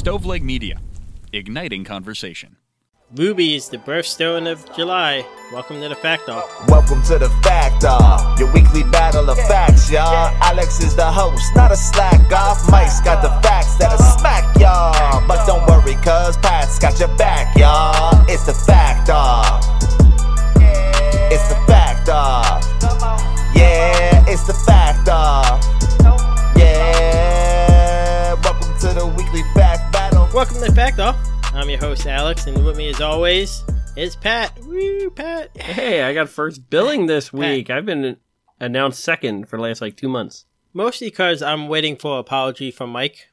Stoveleg Media, igniting conversation. Ruby is the birthstone of July. Welcome to the Fact Off. Welcome to the Fact Off, your weekly battle of facts, y'all. Alex is the host, not a slack off. Mike's got the facts that'll smack y'all. But don't worry, cuz Pat's got your back, y'all. It's the Fact Off. It's the Fact Off. Yeah, it's the Fact Off. Yeah, welcome to the weekly fact battle. Welcome to the Fact Off. I'm your host, Alex, and with me, as always, is Pat. Woo, Pat. Hey, I got first billing this week. I've been announced second for the last like two months. Mostly because I'm waiting for an apology from Mike.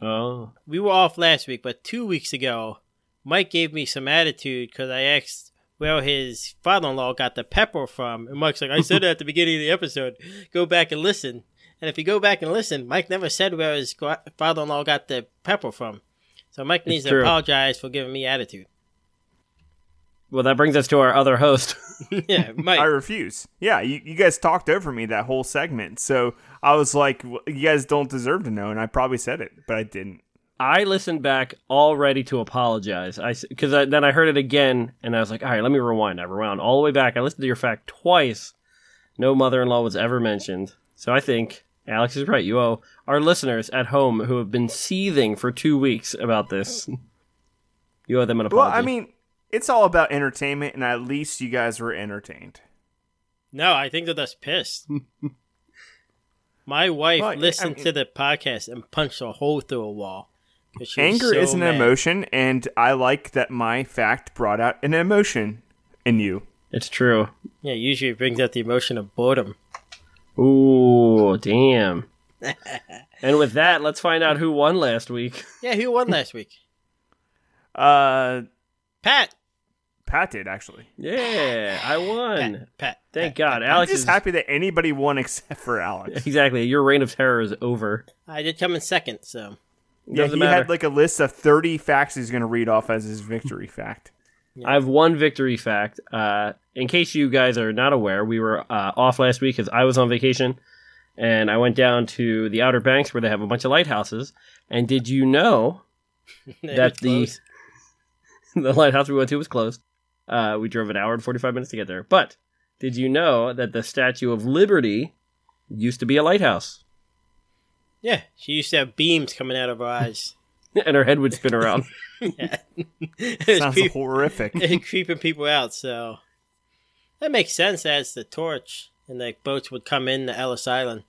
Oh, We were off last week, but two weeks ago, Mike gave me some attitude because I asked where his father-in-law got the pepper from, and Mike's like, "I said it at the beginning of the episode. Go back and listen." And if you go back and listen, Mike never said where his father-in-law got the pepper from. So Mike needs to apologize for giving me attitude. well, that brings us to our other host. yeah, Mike. I refuse. Yeah, you, you guys talked over me that whole segment. So I was like, "Well, you guys don't deserve to know. And I probably said it, but I didn't. I listened back all ready to apologize. I because I, then I heard it again, and I was like, all right, let me rewind. I rewound all the way back. I listened to your fact twice. No mother-in-law was ever mentioned. So I think Alex is right. You owe our listeners at home who have been seething for two weeks about this. You owe them an apology. Well, I mean, it's all about entertainment, and at least you guys were entertained. No, I think that that's pissed. My wife Well, I- I listened mean- to the podcast and punched a hole through a wall. 'cause she Anger so is an mad. emotion, and I like that my fact brought out an emotion in you. it's true. Yeah, usually it brings out the emotion of boredom. Ooh, damn. and with that, let's find out who won last week. Yeah, who won last week? Uh, Pat. Pat did actually. Yeah, I won. Pat. Pat. Thank Pat. God. I'm Alex just is happy that anybody won except for Alex. exactly. Your reign of terror is over. I did come in second, so Yeah, Doesn't he matter. had like a list of 30 facts he's going to read off as his victory fact. I have one victory fact. Uh, in case you guys are not aware, we were uh, off last week because I was on vacation, and I went down to the Outer Banks where they have a bunch of lighthouses. And did you know that the the lighthouse we went to was closed? Uh, we drove an hour and forty five minutes to get there. But did you know that the Statue of Liberty used to be a lighthouse, yeah, she used to have beams coming out of her eyes. and her head would spin around? it Sounds creep- horrific. it creeping people out. So that makes sense as the torch and the boats would come in to Ellis Island.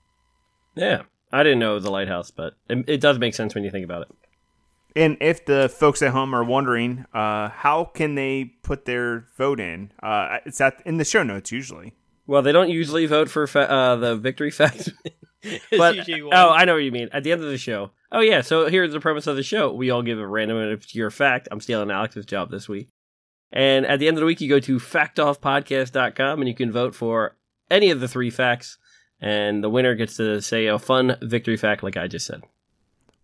yeah, I didn't know it was a lighthouse, but it, it does make sense when you think about it. And if the folks at home are wondering, uh, how can they put their vote in? Uh, it's at in the show notes usually. Well, they don't usually vote for fa- uh, the victory fact. It's but oh, I know what you mean. At the end of the show. Oh yeah. So here's the premise of the show: we all give a random and obscure fact. I'm stealing Alex's job this week. And at the end of the week, you go to factoffpodcast.com and you can vote for any of the three facts, and the winner gets to say a fun victory fact, like I just said.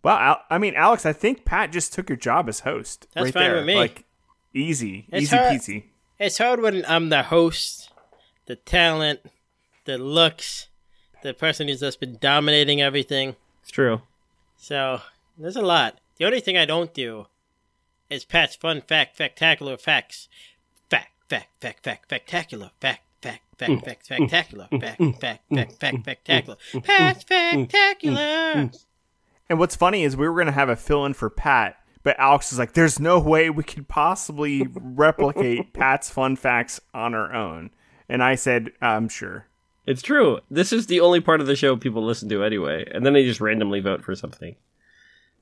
Well, Al- I mean, Alex, I think Pat just took your job as host. That's right fine there. with me. Like easy, It's easy her- peasy. It's hard when I'm the host, the talent, the looks, the person who's just been dominating everything. It's true. So there's a lot. The only thing I don't do is Pat's fun fact, factacular facts. Fact, fact, fact, fact, factacular, fact, fact, fact, mm. fact, factacular, mm. fact, fact, fact, mm. fact, factacular. Pat's factacular. And what's funny is we were going to have a fill in for Pat, but Alex is like, there's no way we could possibly replicate Pat's fun facts on our own. And I said, I'm sure. It's true. This is the only part of the show people listen to anyway, and then they just randomly vote for something.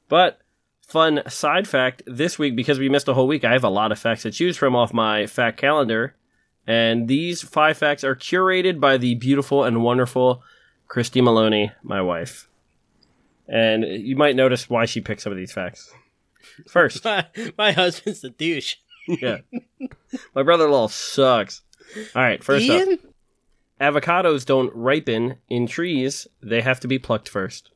But fun side fact this week because we missed a whole week, I have a lot of facts to choose from off my fact calendar, and these five facts are curated by the beautiful and wonderful Christy Maloney, my wife. And you might notice why she picked some of these facts. First, My, my husband's a douche. yeah, my brother-in-law sucks. All right, first up. Avocados don't ripen in trees. They have to be plucked first.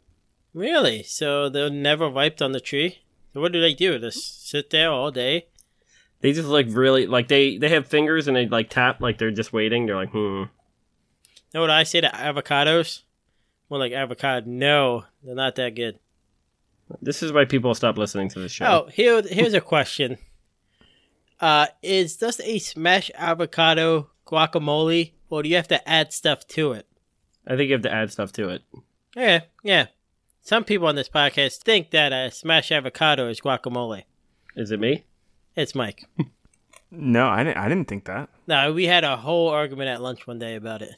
Really? So they're never ripe on the tree? So what do they do? Just sit there all day? They just like really like they they have fingers and they like tap like they're just waiting. They're like, hmm. know what I say to avocados? More like avocado. No, they're not that good. This is why people stop listening to the show. Oh, here, here's a question. Uh, is just a smash avocado guacamole, or do you have to add stuff to it? I think you have to add stuff to it. Yeah, yeah. Some people on this podcast think that a smashed avocado is guacamole. Is it me? It's Mike. No, I didn't. I didn't think that. no, we had a whole argument at lunch one day about it.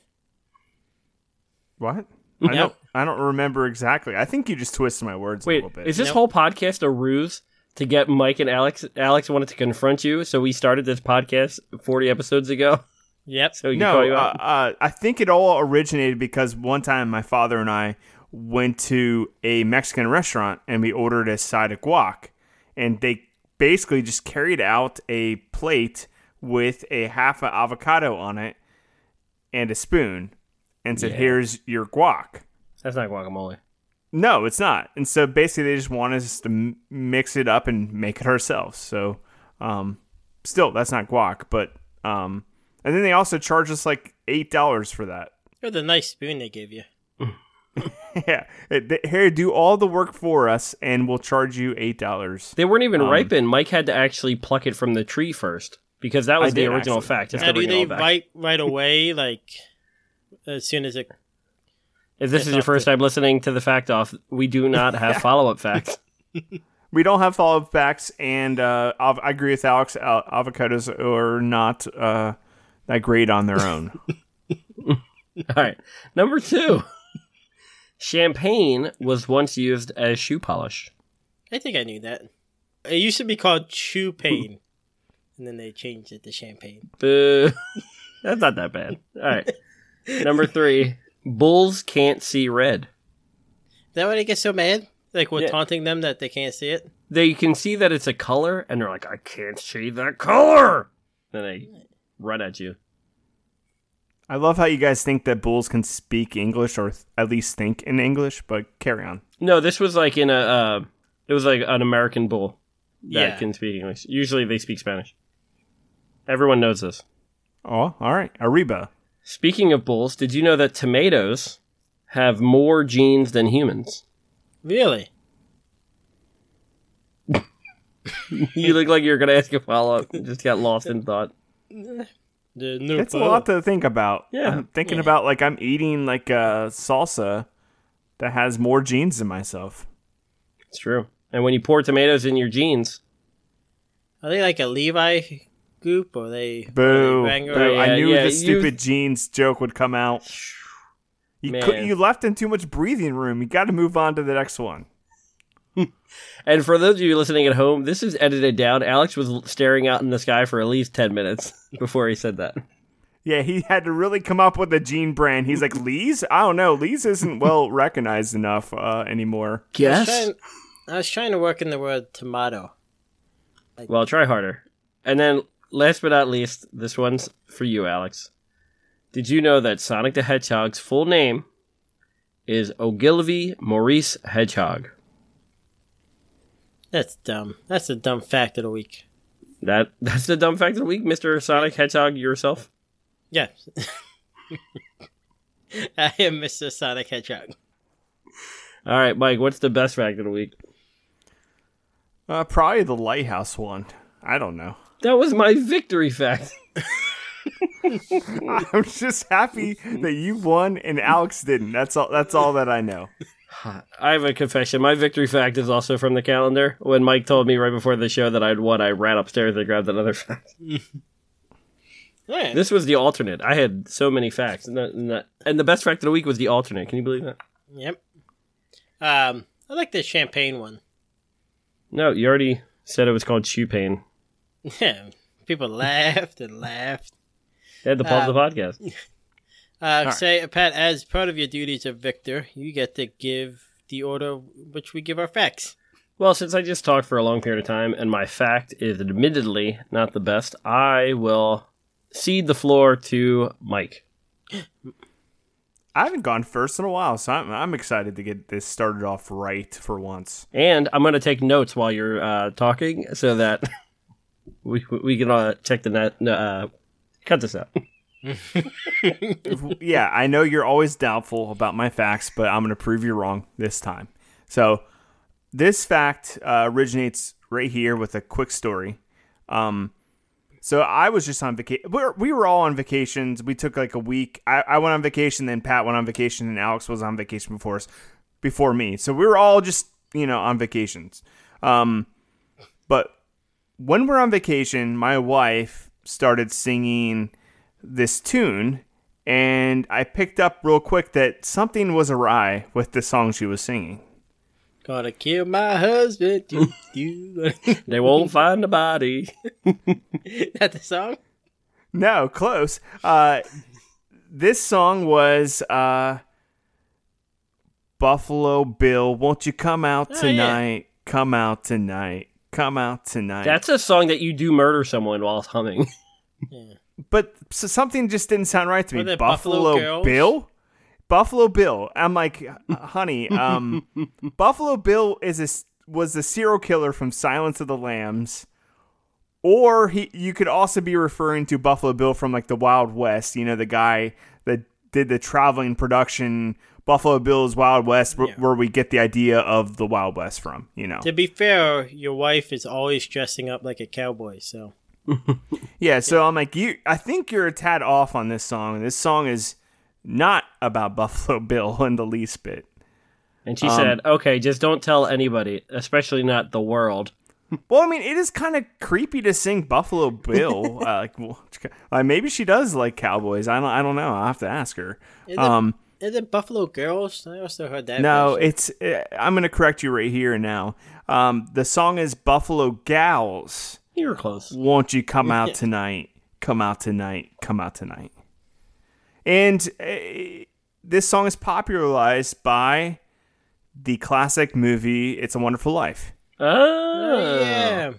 What? I don't. I don't remember exactly. I think you just twisted my words a Wait, little bit. is this Nope. whole podcast a ruse to get Mike and Alex? Alex wanted to confront you, so we started this podcast 40 episodes ago. Yep. So he no, call you uh, uh, I think it all originated because one time my father and I went to a Mexican restaurant and we ordered a side of guac, and they basically just carried out a plate with a half of avocado on it and a spoon, and said, Yeah. "Here's your guac." That's not guacamole. No, it's not. And so basically, they just want us to m- mix it up and make it ourselves. So, um, still, that's not guac, but um, and then they also charge us like eight dollars for that. It was a nice spoon they gave you. yeah, they- here, do all the work for us, and we'll charge you eight dollars. They weren't even Um, ripened. Mike had to actually pluck it from the tree first because that was I the original actually. fact. Just Now, to do they all back. right right away, like as soon as it? If this is your first the- time listening to the fact off, we do not have follow up facts. We don't have follow up facts, and uh, av- I agree with Alex. Al- avocados are not uh, that great on their own. All right. Number two. Champagne was once used as shoe polish. I think I knew that. It used to be called Chew Pain, and then they changed it to Champagne. Boo. That's not that bad. All right. Number three. Bulls can't see red. Is that why they get so mad? Like we're Yeah. taunting them that they can't see it. They can see that it's a color, and they're like, I can't see that color. Then they run at you. I love how you guys think that bulls can speak English or th- at least think in English, but carry on. No, this was like in a. Uh, it was like an American bull that Yeah. can speak English. Usually they speak Spanish. Everyone knows this. Oh, all right. Arriba. Speaking of bulls, did you know that tomatoes have more genes than humans? Really? you look like you're going to ask a follow up. Just got lost in thought. The new It's a lot to think about. Yeah. I'm thinking Yeah. about like I'm eating like a salsa that has more genes than myself. It's true. And when you pour tomatoes in your jeans, Are they like a Levi goop or they? are Boo. they Boo. Yeah, I knew yeah, the you- stupid jeans joke would come out. You could, you left in too much breathing room. You got to move on to the next one. and for those of you listening at home, this is edited down. Alex was staring out in the sky for at least 10 minutes before he said that. Yeah, he had to really come up with a gene brand. He's like, Lee's? I don't know. Lee's isn't well recognized enough uh, anymore. I was, trying, I was trying to work in the word tomato. Well, try harder. And then, last but not least, this one's for you, Alex. Did you know that Sonic the Hedgehog's full name is Ogilvie Maurice Hedgehog? That's dumb. That's a dumb fact of the week. That that's the dumb fact of the week, Mister Sonic Hedgehog yourself. Yeah. I am Mr. Sonic Hedgehog. All right, Mike. What's the best fact of the week? Uh, probably the lighthouse one. I don't know. That was my victory fact. I'm just happy that you won and Alex didn't. That's all. That's all that I know. I have a confession. My victory fact is also from the calendar. When Mike told me right before the show that I'd won, I ran upstairs and grabbed another fact. Alright. This was the alternate. I had so many facts, and the, and the, and the best fact of the week was the alternate. Can you believe that? Yep. Um, I like the champagne one. No, you already said it was called shoe pain. Yeah. People laughed and laughed. They had to pause Um, the podcast. Uh, say, Pat, as part of your duties of victor, you get to give the order which we give our facts. Well, since I just talked for a long period of time, and my fact is admittedly not the best, I will cede the floor to Mike. I haven't gone first in a while, so I'm, I'm excited to get this started off right for once. And I'm going to take notes while you're uh, talking so that we we can uh, check the net. Uh, cut this out. yeah, I know you're always doubtful about my facts, but I'm going to prove you wrong this time. So, this fact uh, originates right here with a quick story. Um, so I was just on vacation. We were, we were all on vacations. We took like a week. I, I went on vacation, then Pat went on vacation, and Alex was on vacation before us, before me. So we were all just you know on vacations. Um, but when we're on vacation, my wife started singing this tune, and I picked up real quick that something was awry with the song she was singing. Gonna kill my husband. Do, do. They won't find the body. that the song? No, close. Uh, this song was uh, Buffalo Bill. Won't you come out Oh, yeah. tonight? Come out tonight. Come out tonight. That's a song that you do murder someone while humming. But so something just didn't sound right to me. Buffalo, Buffalo Bill. Buffalo Bill. I'm like, honey, um, Buffalo Bill is a was the serial killer from Silence of the Lambs, or he you could also be referring to Buffalo Bill from like the Wild West. You know, the guy that did the traveling production Buffalo Bill's Wild West, Yeah. where we get the idea of the Wild West from. You know, To be fair, your wife is always dressing up like a cowboy, so. Yeah, so I'm like, you. I think you're a tad off on this song. This song is not about Buffalo Bill in the least bit. And she said, "Okay, just don't tell anybody, especially not the world." Well, I mean, it is kind of creepy to sing Buffalo Bill. uh, like, well, like, maybe she does like cowboys. I don't. I don't know. I'll have to ask her. Is, Um, it, is it Buffalo Girls? I also heard that. no, version. it's. Uh, I'm going to correct you right here and now. Um, the song is Buffalo Gals. You were close. Won't you come out tonight? Come out tonight. Come out tonight. And uh, this song is popularized by the classic movie It's a Wonderful Life. Oh, yeah.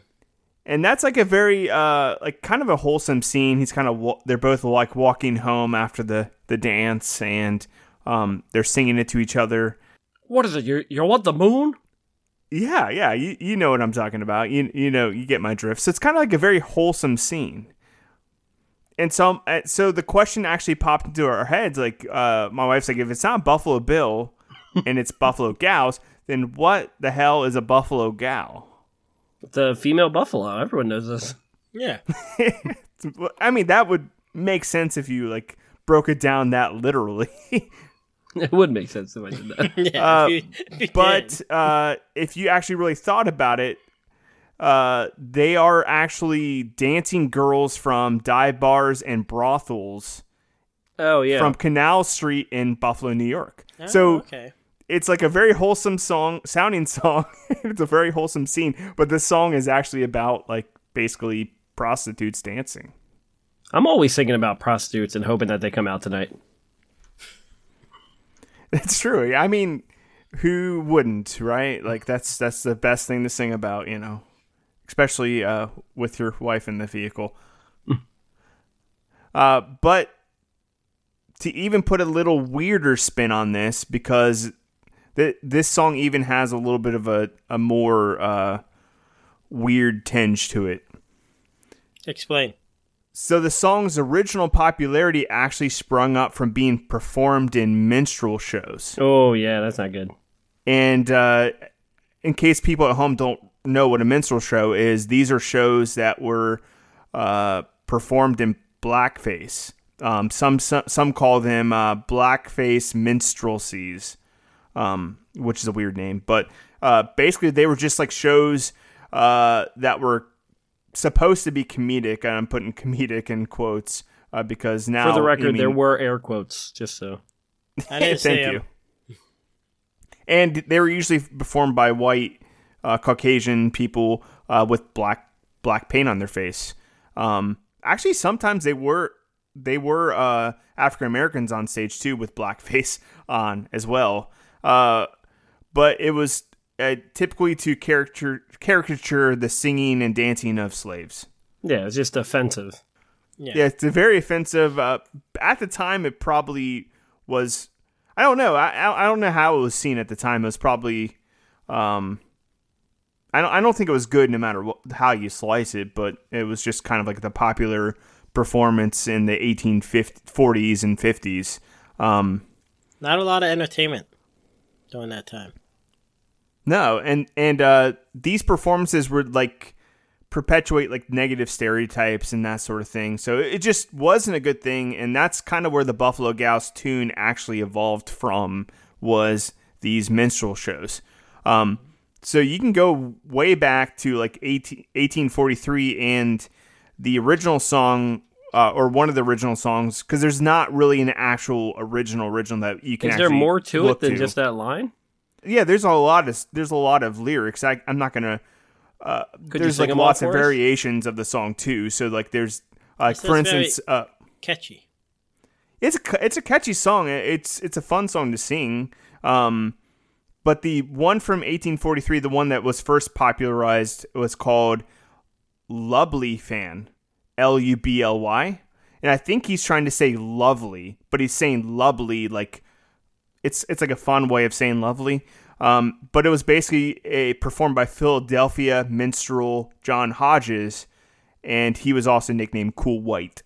And that's like a very uh like kind of a wholesome scene. He's kind of wa- they're both like walking home after the the dance and um they're singing it to each other. What is it? You you want the moon? Yeah, yeah, you you know what I'm talking about. You you know, you get my drift. So it's kind of like a very wholesome scene. And so uh, so the question actually popped into our heads like uh my wife's like if it's not Buffalo Bill and it's Buffalo Gals, then what the hell is a Buffalo Gal? The female buffalo. Everyone knows this. Yeah. I mean, that would make sense if you like broke it down that literally. It would make sense if I did that. Yeah. Uh, if you- if you but uh, if you actually really thought about it, uh, they are actually dancing girls from dive bars and brothels oh yeah. from Canal Street in Buffalo, New York. Oh, so okay. it's like a very wholesome song, sounding song. it's a very wholesome scene, but the song is actually about like basically prostitutes dancing. I'm always thinking about prostitutes and hoping that they come out tonight. That's true. I mean, who wouldn't, right? Like that's that's the best thing to sing about, you know, especially uh, with your wife in the vehicle. uh, but to even put a little weirder spin on this, because th- this song even has a little bit of a a more uh, weird tinge to it. Explain. So the song's original popularity actually sprung up from being performed in minstrel shows. Oh yeah, that's not good. And uh, in case people at home don't know what a minstrel show is, these are shows that were uh, performed in blackface. Um, some, some some call them uh, blackface minstrelsies, um, which is a weird name. But uh, basically, they were just like shows uh, that were supposed to be comedic, and I'm putting comedic in quotes uh, because now For the record, I mean- there were air quotes, just so. I didn't Thank you. And they were usually performed by white, uh, Caucasian people uh, with black black paint on their face. Um, actually, sometimes they were they were uh, African Americans on stage too with blackface on as well. Uh, but it was uh, typically to caricature caricature the singing and dancing of slaves. Yeah, it's just offensive. Yeah. Yeah, it's a very offensive. Uh, at the time, it probably was. I don't know. I I I don't know how it was seen at the time. It was probably. Um, I don't. I don't think it was good, no matter what, how you slice it. But it was just kind of like the popular performance in the 1840s and 50s. Um, Not a lot of entertainment during that time. No, and and uh, these performances were like perpetuate like negative stereotypes and that sort of thing. So it just wasn't a good thing, and that's kind of where the Buffalo Gals tune actually evolved from was these minstrel shows. Um, so you can go way back to like 18, 1843 and the original song uh, or one of the original songs because there's not really an actual original original that you can. Is there more to it than to. just that line? Yeah, there's a lot of there's a lot of lyrics. I, I'm not gonna. Uh, there's like lots of variations of the song too. So like there's like This for instance, uh, Catchy. it's a it's a catchy song. It's it's a fun song to sing. Um, but the one from 1843, the one that was first popularized, was called "Lubly Fan," L U B L Y, and I think he's trying to say lovely, but he's saying lovely like it's it's like a fun way of saying lovely. Um, but it was basically a performed by Philadelphia minstrel John Hodges, and he was also nicknamed Cool White.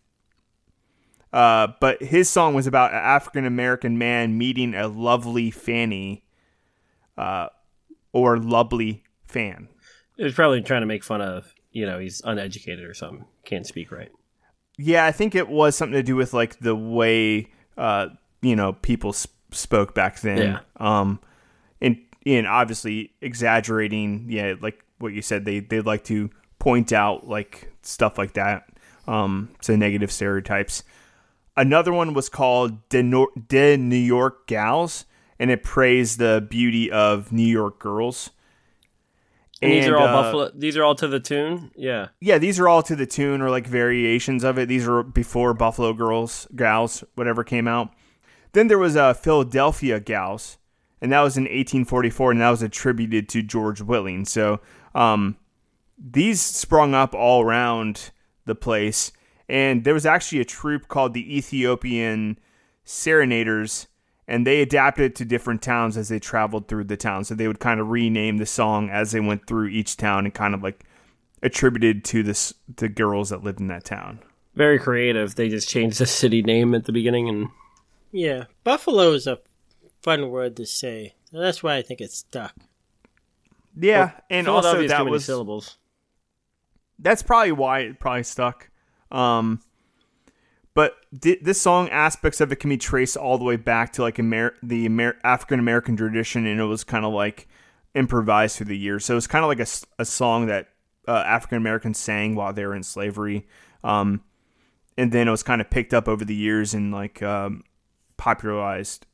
Uh, but his song was about an African American man meeting a lovely fanny, uh, or lovely fan. It was probably trying to make fun of, you know, he's uneducated or something. Can't speak right. Yeah, I think it was something to do with like the way uh, you know people spoke back then. Yeah. Um, and and obviously exaggerating. Yeah, like what you said, they they like to point out like stuff like that. Um, so negative stereotypes. Another one was called De, Nor- De New York Gals, and it praised the beauty of New York girls. And, these are all uh, Buffalo. These are all to the tune. Yeah. yeah, these are all to the tune or like variations of it. These are before Buffalo Girls, Gals, whatever came out. Then there was a Philadelphia Gals, and that was in 1844, and that was attributed to George Willing. So um, these sprung up all around the place, and there was actually a troupe called the Ethiopian Serenaders, and they adapted to different towns as they traveled through the town. So they would kind of rename the song as they went through each town and kind of like attributed to the girls that lived in that town. Very creative. They just changed the city name at the beginning and Yeah, buffalo is a fun word to say. That's why I think it's stuck. Yeah, and also Philadelphia's that was syllables. that's probably why it probably stuck. Um, but th- this song aspects of it can be traced all the way back to like Amer- the Amer- African American tradition, and it was kind of like improvised through the years. So it's kind of like a song that uh, African Americans sang while they were in slavery. Um, and then it was kind of picked up over the years and like um, popularized.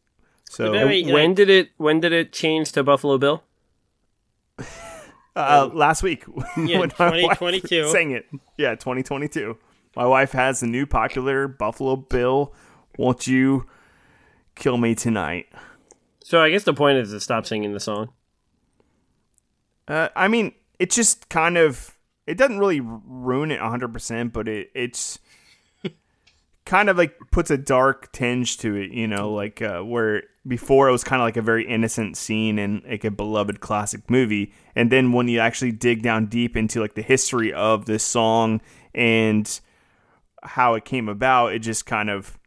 So Very- when like- did it when did it change to Buffalo Bill? uh, last week, Yeah, when 2022. sang it. Yeah, 2022. My wife has the new popular Buffalo Bill. Won't you kill me tonight? So I guess the point is to stop singing the song. Uh, I mean, it just kind of it doesn't really ruin it 100%, but it it's kind of like puts a dark tinge to it, you know, like uh, where before it was kind of like a very innocent scene in like a beloved classic movie, and then when you actually dig down deep into like the history of this song and how it came about, it just kind of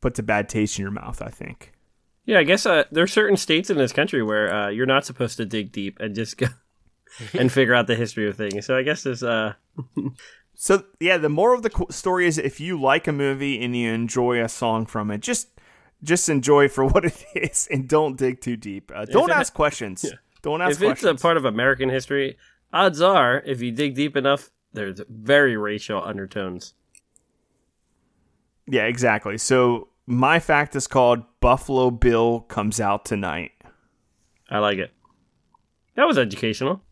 puts a bad taste in your mouth, I think. Yeah, I guess uh, there are certain states in this country where uh, you're not supposed to dig deep and just go and figure out the history of things. So I guess there's uh So yeah, the moral of the story is if you like a movie and you enjoy a song from it, just just enjoy for what it is and don't dig too deep. Uh, don't it- ask questions. Don't ask if it's a part of American history, odds are if you dig deep enough, there's very racial undertones. yeah, exactly. So my fact is called Buffalo Bill comes out tonight. I like it. That was educational.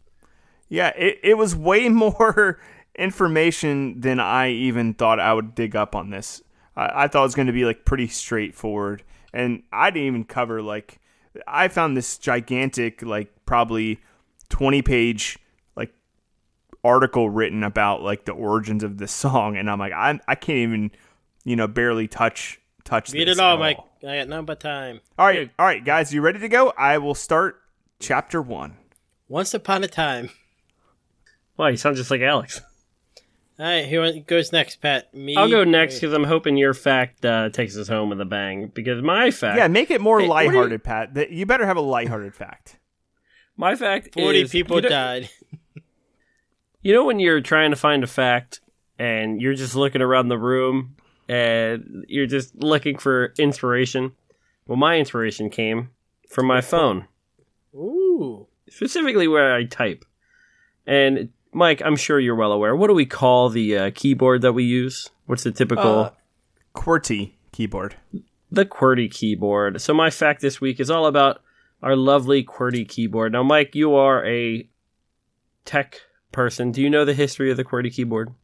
Yeah, it, it was way more information than I even thought I would dig up on this. I, I thought it was going to be like pretty straightforward, and I didn't even cover like I found this gigantic like probably twenty page like article written about like the origins of this song, and I'm like I I can't even you know barely touch touch. Read this it all, at Mike. I got none but time. All right, all right, guys, you ready to go? I will start chapter one. Once upon a time. Wow, you sound just like Alex. All right, who goes next, Pat? Me. I'll go next because I'm hoping your fact uh, takes us home with a bang. Because my fact, Yeah, make it more Hey, what do you- lighthearted, Pat. That- You better have a lighthearted fact. My fact 40 is people you know, died. You know when you're trying to find a fact and you're just looking around the room and you're just looking for inspiration? Well, my inspiration came from my phone, Ooh. specifically where I type. And Mike, I'm sure you're well aware. What do we call the uh, keyboard that we use? What's the typical? Uh, QWERTY keyboard. the QWERTY keyboard. So my fact this week is all about our lovely QWERTY keyboard. Now, Mike, you are a tech person. Do you know the history of the QWERTY keyboard?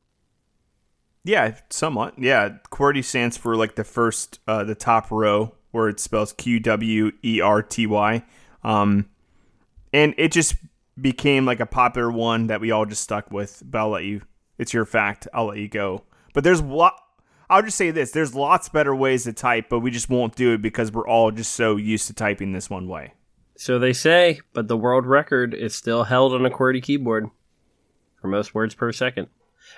Yeah, somewhat. Yeah, QWERTY stands for like the first, uh, the top row where it spells Q W E R T Y, um, and it just became like a popular one that we all just stuck with. But I'll let you. It's your fact. I'll let you go. But there's lot. I'll just say this: there's lots better ways to type, but we just won't do it because we're all just so used to typing this one way. So they say, but the world record is still held on a QWERTY keyboard for most words per second.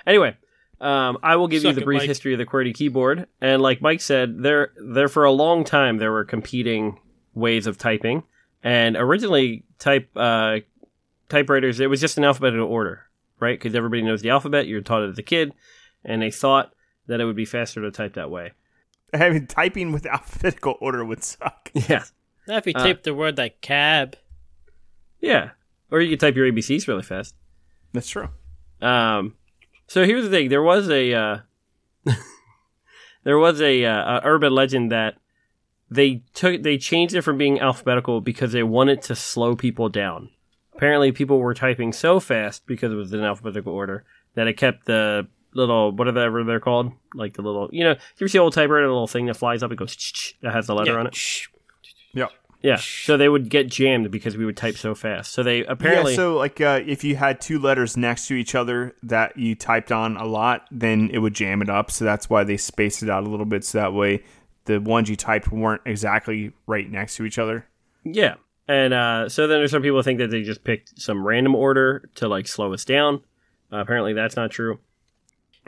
Anyway, um, I will give you the it, brief Mike. history of the QWERTY keyboard. And like Mike said, there, there for a long time there were competing ways of typing. And originally, type uh, typewriters it was just in alphabetical order, right? Because everybody knows the alphabet. You're taught it as a kid, and they thought that it would be faster to type that way. I mean, typing with alphabetical order would suck. Yeah, Now if you Uh, type the word like cab. yeah. Or you could type your ABCs really fast. That's true. Um, so here's the thing: there was a uh, there was a, uh, a urban legend that they took they changed it from being alphabetical because they wanted to slow people down. Apparently, people were typing so fast because it was in alphabetical order that it kept the little whatever they're called, like the little you know. You ever see old typewriter, the little thing that flies up? It goes that has the letter Yeah. on it. Shh. Yep. Yeah. So they would get jammed because we would type so fast. So they apparently yeah, so like uh, if you had two letters next to each other that you typed on a lot, then it would jam it up. So that's why they spaced it out a little bit, so that way the ones you typed weren't exactly right next to each other. Yeah. And uh, so then there's some people who think that they just picked some random order to like slow us down. Uh, apparently that's not true.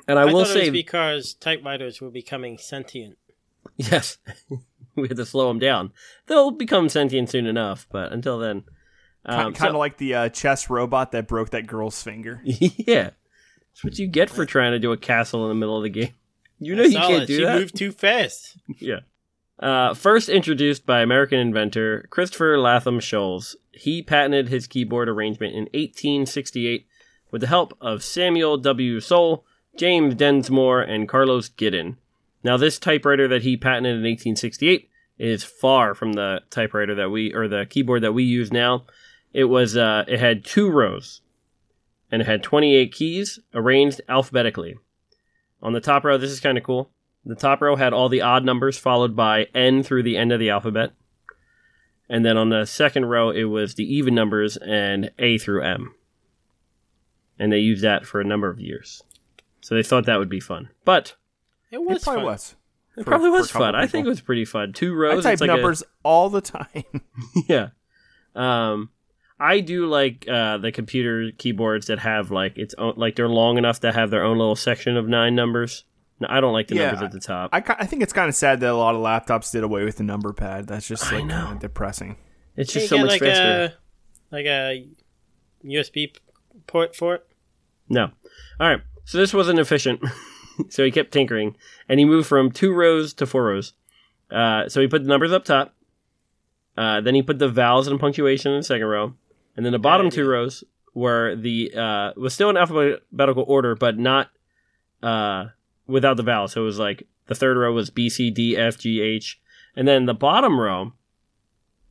And I, I, will thought it was say, because typewriters were becoming sentient. yes, we had to slow them down. They'll become sentient soon enough, but until then, um, kind of so- like the uh, chess robot that broke that girl's finger. yeah, that's what you get for trying to do a castle in the middle of the game. You know I you saw can't it. do she that. moved too fast. Yeah. Uh, first introduced by American inventor Christopher Latham Sholes, he patented his keyboard arrangement in 1868 with the help of Samuel W. Soule, James Densmore, and Carlos Glidden. Now, this typewriter that he patented in 1868 is far from the typewriter that we, or the keyboard that we use now. It was, uh, it had two rows, and it had 28 keys arranged alphabetically. On the top row, this is kind of cool. The top row had all the odd numbers followed by N through the end of the alphabet. And then on the second row, it was the even numbers and A through M. And they used that for a number of years. So they thought that would be fun. But It was it probably fun. was. it For- probably was fun. I think it was pretty fun. Two I rows. type it's like a- numbers all the time. yeah. Um, I do like uh, the computer keyboards that have like its own, like they're long enough to have their own little section of nine numbers. No, I don't like the Yeah, numbers at the top. I, I think it's kind of sad that a lot of laptops did away with the number pad. That's just like kind of depressing. it's just so much like faster. a like a USB port for it? No. All right. So this wasn't efficient. so he kept tinkering, and he moved from two rows to four rows. Uh, so he put the numbers up top. Uh, then he put the vowels and punctuation in the second row, and then the bottom two rows were the uh, was still in alphabetical order, but not uh, without the vowels. So it was like the third row was B C D F G H, and then the bottom row,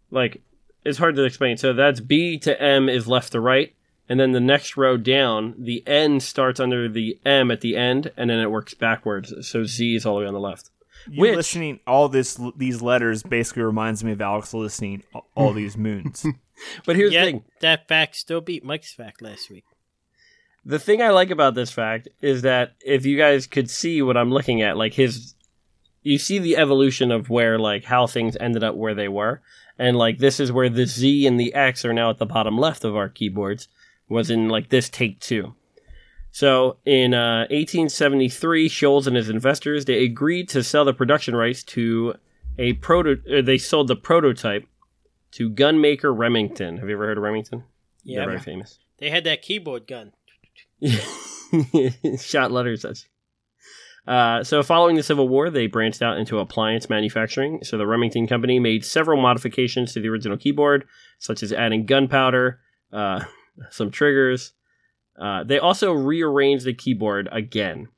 like it's hard to explain. So that's B to M is left to right, and then the next row down, the N starts under the M at the end, and then it works backwards. So Z is all the way on the left. You Which- listening all this these letters basically reminds me of Alex listening all, all these moons. But here's the thing: that fact still beat Mike's fact last week. The thing I like about this fact is that if you guys could see what I'm looking at, like his, you see the evolution of where like how things ended up where they were, and like this is where the Z and the X are now at the bottom left of our keyboards. Was in like this take two. So in uh, 1873, Sholes and his investors they agreed to sell the production rights to a proto. Uh, they sold the prototype to gunmaker Remington. Have you ever heard of Remington? Yeah, They're very famous. they had that keyboard gun. Shot letters. Uh, so, following the Civil War, they branched out into appliance manufacturing. So, the Remington Company made several modifications to the original keyboard, such as adding gunpowder, uh, some triggers. Uh, they also rearranged the keyboard again.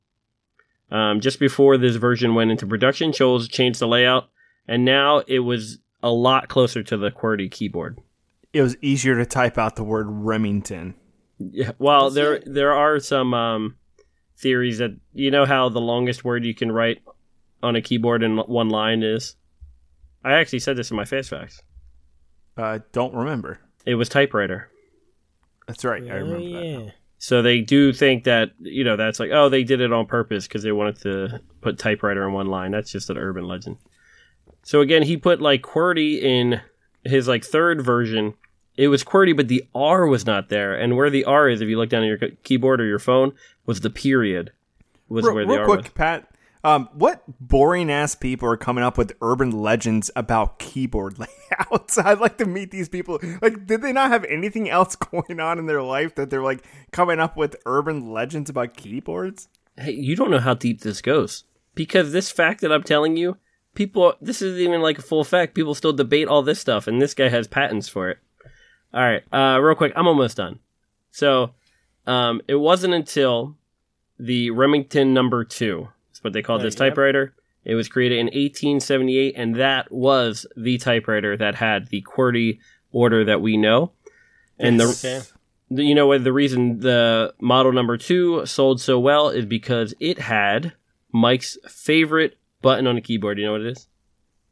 Um, just before this version went into production, Sholes changed the layout, and now it was a lot closer to the QWERTY keyboard. It was easier to type out the word Remington. Yeah. Well, there there are some um, theories that you know how the longest word you can write on a keyboard in one line is. I actually said this in my face facts. Uh, don't remember. It was typewriter. That's right. I Oh remember that. yeah. So they do think that you know that's like oh they did it on purpose because they wanted to put typewriter in one line. That's just an urban legend. So again, he put like QWERTY in his like third version. It was QWERTY, but the R was not there. And where the R is, if you look down at your keyboard or your phone, was the period. Was Real, where the real R quick, was. Pat. Um, what boring ass people are coming up with urban legends about keyboard layouts? I'd like to meet these people. Like, did they not have anything else going on in their life that they're like coming up with urban legends about keyboards? Hey, you don't know how deep this goes because this fact that I'm telling you, people, this isn't even like a full fact. People still debate all this stuff, and this guy has patents for it. All right, uh, real quick, I'm almost done. So, um, it wasn't until the Remington Number Two, that's what they called this Right, yep. typewriter. It was created in 1878, and that was the typewriter that had the QWERTY order that we know. And the the- you know what the reason the model number two sold so well is because it had Mike's favorite button on the keyboard. You know what it is?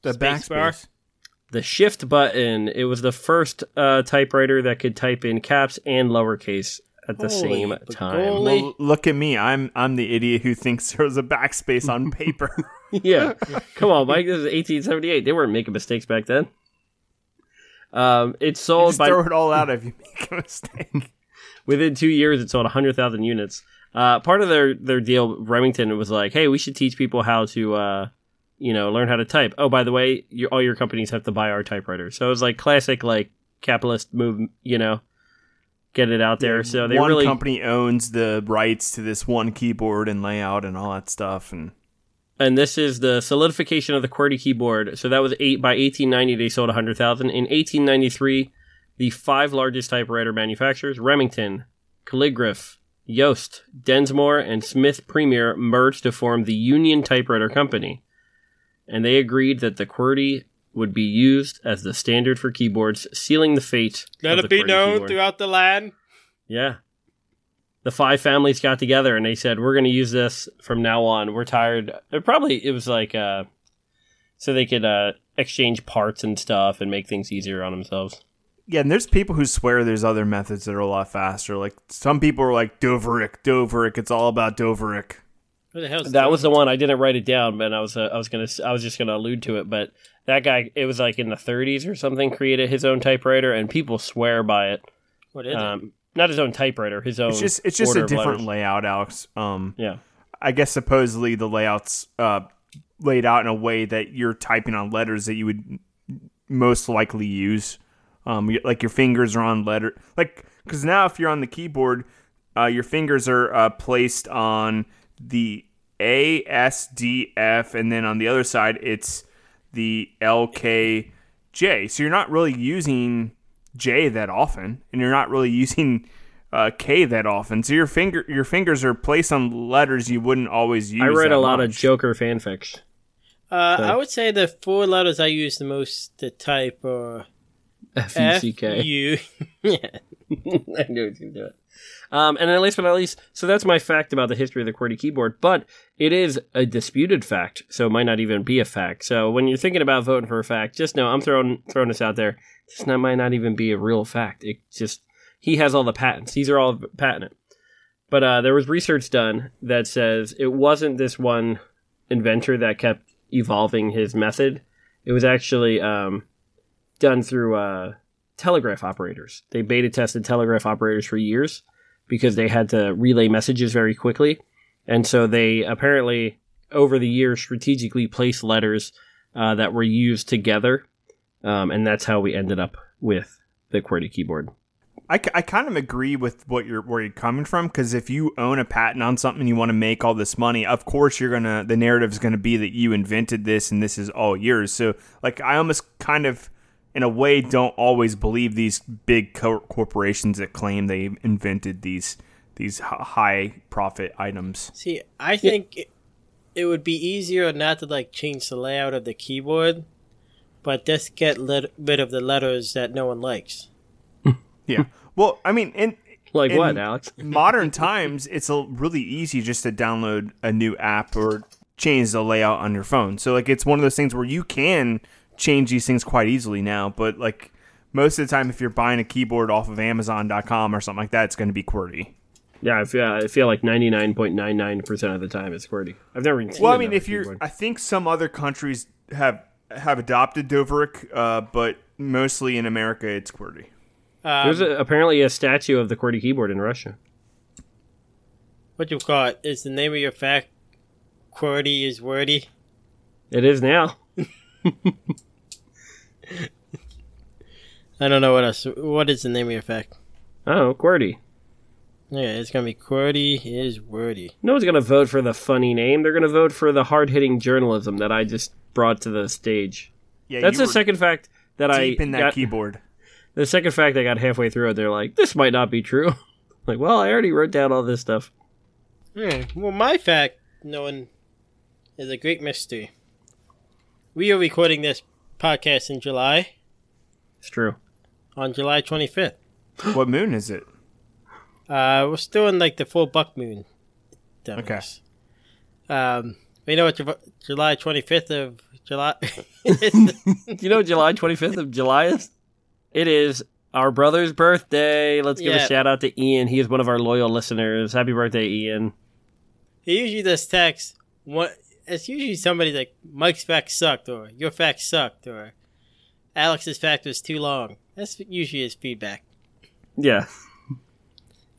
The backspace. The shift button. It was the first uh, typewriter that could type in caps and lowercase at the Holy same time. Well, look at me. I'm I'm the idiot who thinks there was a backspace on paper. yeah, come on, Mike. This is 1878. They weren't making mistakes back then. Um, it sold Just by throw it all out if you make a mistake. within two years it sold 100000 units uh, part of their, their deal remington was like hey we should teach people how to uh, you know learn how to type oh by the way your, all your companies have to buy our typewriters so it was like classic like capitalist move you know get it out there so they one really company owns the rights to this one keyboard and layout and all that stuff, and and this is the solidification of the QWERTY keyboard. So that was eight by 1890. They sold 100,000. In 1893, the five largest typewriter manufacturers, Remington, Caligraph, Yost, Densmore, and Smith Premier, merged to form the Union Typewriter Company, and they agreed that the QWERTY would be used as the standard for keyboards, sealing the fate. Let of it the be QWERTY known keyboard. throughout the land. Yeah. The five families got together and they said, "We're going to use this from now on. We're tired." It probably it was like uh, so they could uh, exchange parts and stuff and make things easier on themselves. yeah, and there's people who swear there's other methods that are a lot faster. Like some people are like Dvorak, Dvorak. It's all about Dvorak. What the hell's That was the one I didn't write it down, but I was uh, I was gonna I was just gonna allude to it. But that guy, it was like in the 30s or something, created his own typewriter, and people swear by it. What is it? Um, not his own typewriter, his own. It's just it's just a different letters. layout, Alex. Um, Yeah. I guess supposedly the layouts uh, laid out in a way that you're typing on letters that you would most likely use. Um, like your fingers are on letter, like because now if you're on the keyboard, uh, your fingers are uh, placed on the A, S, D, F, and then on the other side it's the L, K, J. So you're not really using J that often, and you're not really using uh, K that often. So your finger your fingers are placed on letters you wouldn't always use. I read that a lot of. Joker fanfics. Uh, So- I would say the four letters I use the most to type are F U F C K. U. yeah. I knew it was going to do it. Um, and then last but not least, so that's my fact about the history of the QWERTY keyboard, but it is a disputed fact, so it might not even be a fact. So when you're thinking about voting for a fact, just know I'm throwing throwing this out there. This not, might not even be a real fact. It just he has all the patents. These are all patented. But uh, there was research done that says it wasn't this one inventor that kept evolving his method. It was actually um, done through uh, telegraph operators. They beta tested telegraph operators for years because they had to relay messages very quickly. And so they apparently, over the years, strategically placed letters uh, that were used together. um, and that's how we ended up with the QWERTY keyboard. I, I kind of agree with what you're where you're coming from because if you own a patent on something you want to make all this money, of course you're gonna the narrative is gonna be that you invented this and this is all yours. So like I almost kind of in a way don't always believe these big co- corporations that claim they invented these these h- high profit items. See, I think it, it would be easier not to like change the layout of the keyboard, but just get lit- rid of the letters that no one likes. Yeah. Well, I mean, in Like in what, Alex? modern times, it's a really easy just to download a new app or change the layout on your phone. So like, it's one of those things where you can change these things quite easily now. But like most of the time, if you're buying a keyboard off of Amazon.com or something like that, it's going to be QWERTY. Yeah, I feel I feel like ninety nine point nine nine percent of the time it's QWERTY. I've never seen. Well, I mean, if you're, keyboard. I think some other countries have have adopted Dvorak, uh, but mostly in America, it's QWERTY. Um, there's a, apparently a statue of the QWERTY keyboard in Russia. what you call it is the name of your fact. QWERTY is wordy. It is now. I don't know what else. What is the name of your fact? Oh, QWERTY. Yeah, it's gonna be QWERTY is wordy. No one's gonna vote for the funny name. They're gonna vote for the hard hitting journalism that I just brought to the stage. Yeah, That's the second fact that I deep in that got. keyboard. The second fact I got halfway through it, they're like, "This might not be true." like, well, I already wrote down all this stuff. Hmm. Well, my fact, no one, is a great mystery. We are recording this podcast in July, It's true. on July 25th. what moon is it? Uh, we're still in like the full buck moon. dummies. Um, we know what Ju- July 25th of July. Do you know what July 25th of July is? It is our brother's birthday. Let's give Yeah. a shout out to Ian. He is one of our loyal listeners. Happy birthday, Ian. he usually does text. What? It's usually somebody like Mike's fact sucked, or your fact sucked, or Alex's fact was too long. That's usually his feedback. Yeah.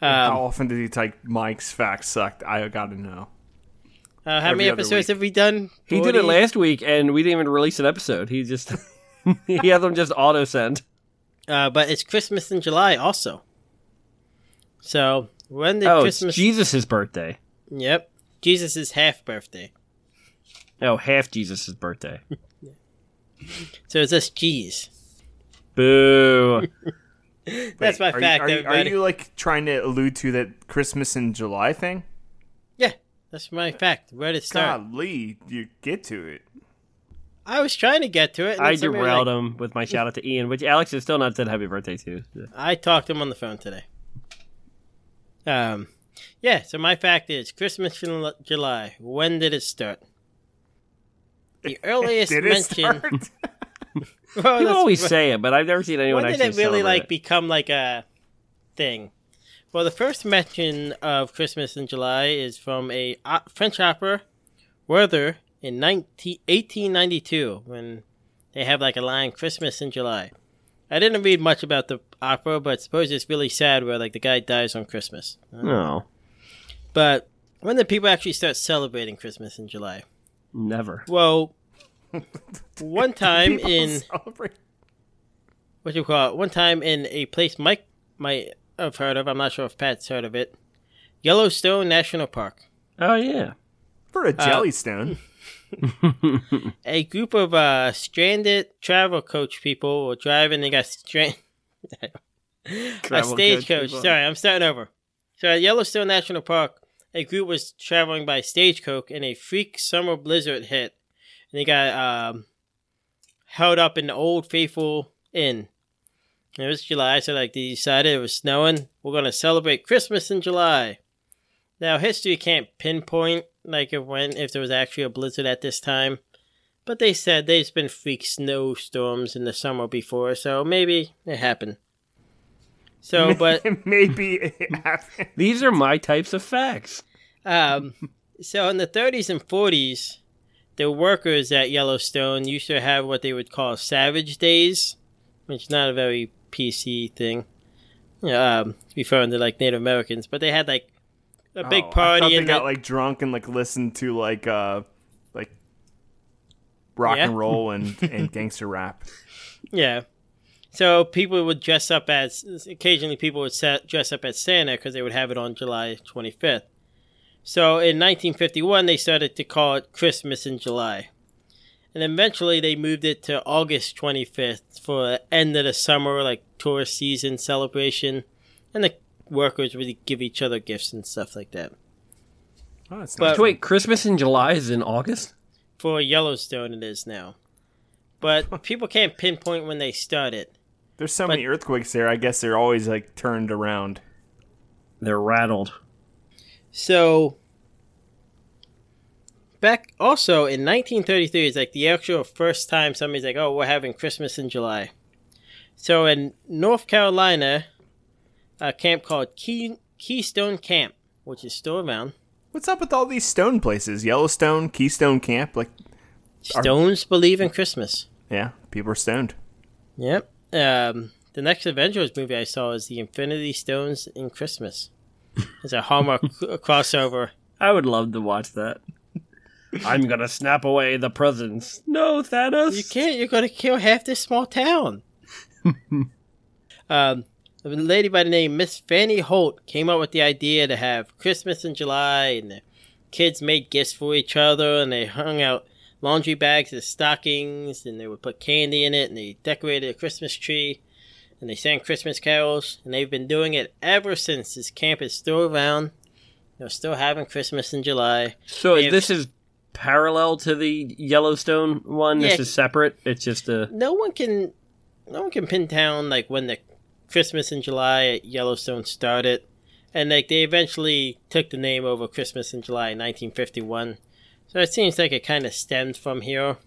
How Um, often did he type Mike's facts sucked? I gotta know. uh, how every many episodes have we done? He did it last week, and we didn't even release an episode. He just he had them just auto send. Uh, but it's Christmas in July also. So when did Oh, Christmas? it's Jesus' birthday. Yep, Jesus' half birthday. Oh, half Jesus' birthday. So it's just G's. Boo. That's my are fact, You, are, you, are you like trying to allude to that Christmas in July thing? Yeah, that's my fact. Where did it start? Golly, you get to it. I was trying to get to it. I somebody derailed like- him with my shout out to Ian, which Alex has still not said happy birthday to. I talked to him on the phone today. Um, yeah. So my fact is Christmas in July. When did it start? The earliest Did it mention. Well, You oh, that's- always say it, but I've never seen anyone when did it really like become like a thing? Well, the first mention of Christmas in July is from a French opera, Werther, in 19, 1892, when they have like a line "Christmas in July." I didn't read much about the opera, but suppose it's really sad where like the guy dies on Christmas. No, But when did people actually start celebrating Christmas in July? Never. Well, one time in celebrate. what you call it? One time in a place Mike might have heard of. I'm not sure if Pat's heard of it. Yellowstone National Park. Oh yeah. for a Jellystone. A group of uh, stranded travel coach people were driving. They got stranded. a stagecoach. Sorry, I'm starting over. So at Yellowstone National Park, a group was traveling by stagecoach, and a freak summer blizzard hit, and they got um, held up in the Old Faithful Inn. And it was July, so like they decided it was snowing. We're gonna celebrate Christmas in July. Now history can't pinpoint like if when if there was actually a blizzard at this time, but they said there's been freak snowstorms in the summer before, so maybe it happened. So, but Maybe. These are my types of facts. Um, so in the 30s and 40s, the workers at Yellowstone used to have what they would call Savage Days, which is not a very PC thing, um, referring to like Native Americans. But they had like a big Oh, party thought they and got like drunk and like listened to like uh like rock Yeah. and roll and, and gangster rap. Yeah. So people would dress up as occasionally people would set, dress up as Santa because they would have it on July 25th. So in 1951 they started to call it Christmas in July. And eventually they moved it to August 25th for the end of the summer like tourist season celebration and the workers would give each other gifts and stuff like that. Oh, it's But- nice. Wait, Christmas in July is in August? For Yellowstone it is now. But people can't pinpoint when they started. There's so but- many earthquakes there. I guess they're always like turned around. They're rattled. So back also in 1933 is like the actual first time somebody's like, "Oh, we're having Christmas in July." So in North Carolina, a camp called Key, Keystone Camp, which is still around. What's up with all these stone places? Yellowstone, Keystone Camp. Like, Stones believe in Christmas. yeah, people are stoned. Yep. Um, the next Avengers movie I saw is the Infinity Stones in Christmas. It's a Hallmark crossover. I would love to watch that. I'm gonna snap away the presents. No, Thanos. You can't. You're to kill half this small town. um, a lady by the name Miss Fanny Holt came up with the idea to have Christmas in July, and the kids made gifts for each other, and they hung out laundry bags as stockings, and they would put candy in it, and they decorated a Christmas tree, and they sang Christmas carols, and they've been doing it ever since. This camp is still around. They're still having Christmas in July. So If- this is parallel to the Yellowstone one. This is separate. It's just a. no one can no one can pin down like when the Christmas in July at Yellowstone started. And like they eventually took the name over Christmas in July in 1951. So it seems like it kind of stemmed from here.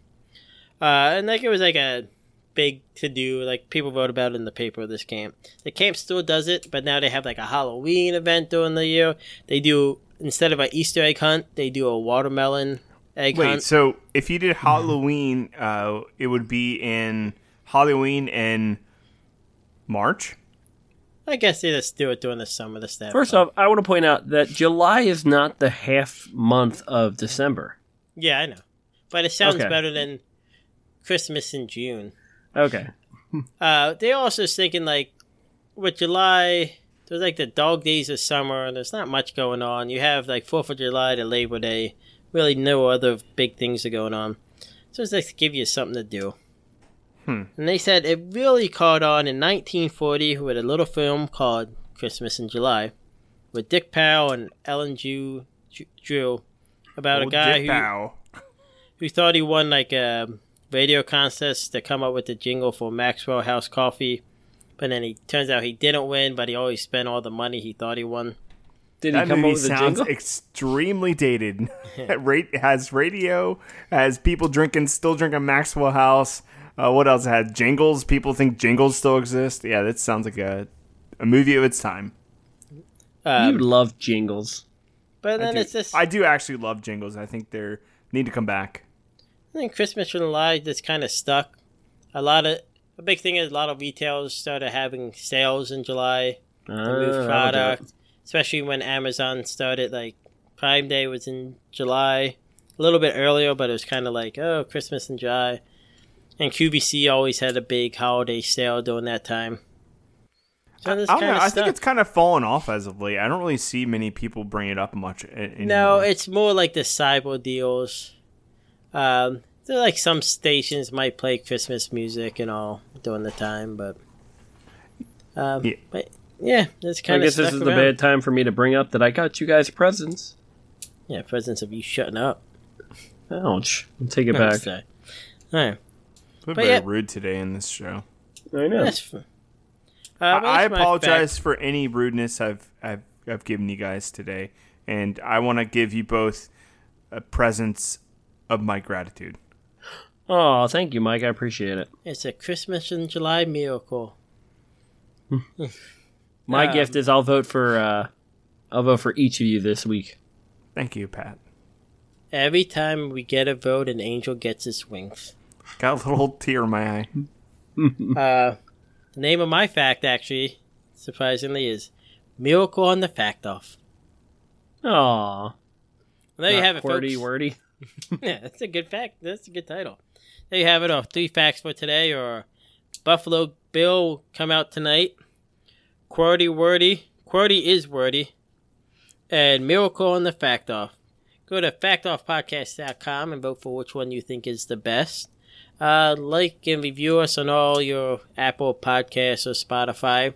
Uh, and like it was like a big to do. Like people wrote about it in the paper. This camp, the camp still does it, but now they have like a Halloween event during the year. They do instead of an Easter egg hunt, they do a watermelon egg hunt. Wait, hunt. so if you did Halloween, uh, it would be in Halloween in March. I guess they just do it during the summer. The staff. First off, I want to point out that July is not the half month of December. Yeah, I know. But it sounds Okay. better than Christmas in June. Okay. Uh, they're also thinking like with July, there's like the dog days of summer, and there's not much going on. You have like Fourth of July to Labor Day. Really, no other big things are going on. So it's like to give you something to do. Hmm. And they said it really caught on in 1940 with a little film called Christmas in July, with Dick Powell and Ellen Jew, Jew, Drew about a guy Dick who Bow. who thought he won like a radio contest to come up with the jingle for Maxwell House Coffee, but then he turns out he didn't win, but he always spent all the money he thought he won. Did he That come up movie with a sounds jingle? extremely dated. It has radio, has people drinking, still drinking Maxwell House. Uh, what else? Had jingles. People think jingles still exist. Yeah, that sounds like a a movie of its time. Um, you love jingles. but then it's just I do actually love jingles. I think they're need to come back. I think Christmas in July just kind of stuck. A lot of a big thing is a lot of retailers started having sales in July. Ah, to that'll move product, especially when Amazon started. Like Prime Day was in July, a little bit earlier, but it was kind of like oh Christmas in July. And QVC always had a big holiday sale during that time. So I this don't know. I think it's kind of fallen off as of late. I don't really see many people bring it up much a- anymore. no, it's more like the cyber deals. Um, they're like some stations might play Christmas music and all during the time, but um, Yeah. but yeah, it's kind of I guess this stuck is the bad time for me to bring up that I got you guys presents. Yeah, presence of you shutting up. Ouch. I'll take it back. sorry. All right. We're but very yeah. rude today in this show. I know. That's f- uh, but I, I apologize fact. for any rudeness I've I've I've given you guys today, and I want to give you both a presence of my gratitude. Oh, thank you, Mike. I appreciate it. It's a Christmas in July miracle. My Um, gift is I'll vote for uh I'll vote for each of you this week. Thank you, Pat. Every time we get a vote, an angel gets his wings. Got a little tear in my eye. Uh, the name of my fact, actually, surprisingly, is Miracle on the Fact Off. Aw. There you have it, QWERTY folks. wordy. Yeah, that's a good fact. That's a good title. there you have it. Our three facts for today or Buffalo Bill come out tonight. QWERTY wordy. QWERTY is wordy. And Miracle on the Fact Off. Go to factoffpodcast.com and vote for which one you think is the best. Uh, like and review us on all your Apple Podcasts or Spotify.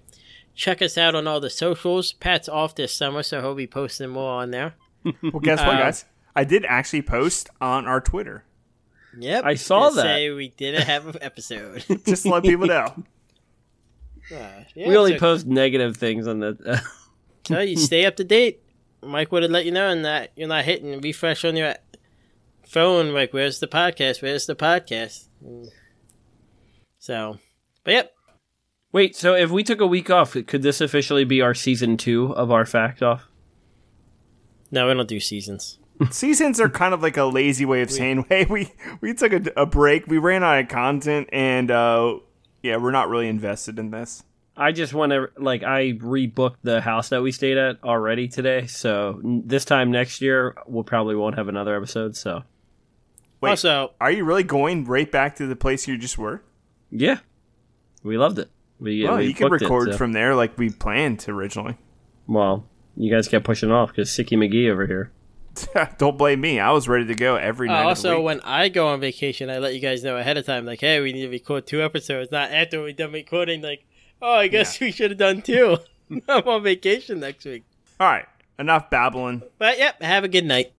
Check us out on all the socials. Pat's off this summer, so he'll be posting more on there. Well, guess what, Uh, guys? I did actually post on our Twitter. Yep. I saw that. Say we didn't have an episode. Just to let people know. Uh, yeah, we only so- post negative things on the. So you stay up to date. Mike would have let you know, and that you're not hitting refresh on your phone. Like, where's the podcast? Where's the podcast? Mm. So, but yep. Wait, so if we took a week off, could this officially be our season two of our fact off? No, we don't do seasons. Seasons are kind of like a lazy way of saying, "Hey, we we took a, a break. We ran out of content, and uh, yeah, we're not really invested in this." I just want to like I rebooked the house that we stayed at already today, so n- this time next year we'll probably won't have another episode. So Wait, Also, are you really going right back to the place you just were? yeah, we loved it. We, well, we you could booked it, record so- from there like we planned originally. Well, you guys kept pushing off because Sicky McGee over here. Don't blame me. I was ready to go every uh, night. of the also week. when I go on vacation, I let you guys know ahead of time. Like, hey, we need to record two episodes. Not after we're done recording. Like, oh, I guess we should have done two. I'm on vacation next week. All right, enough babbling. But yep, have a good night.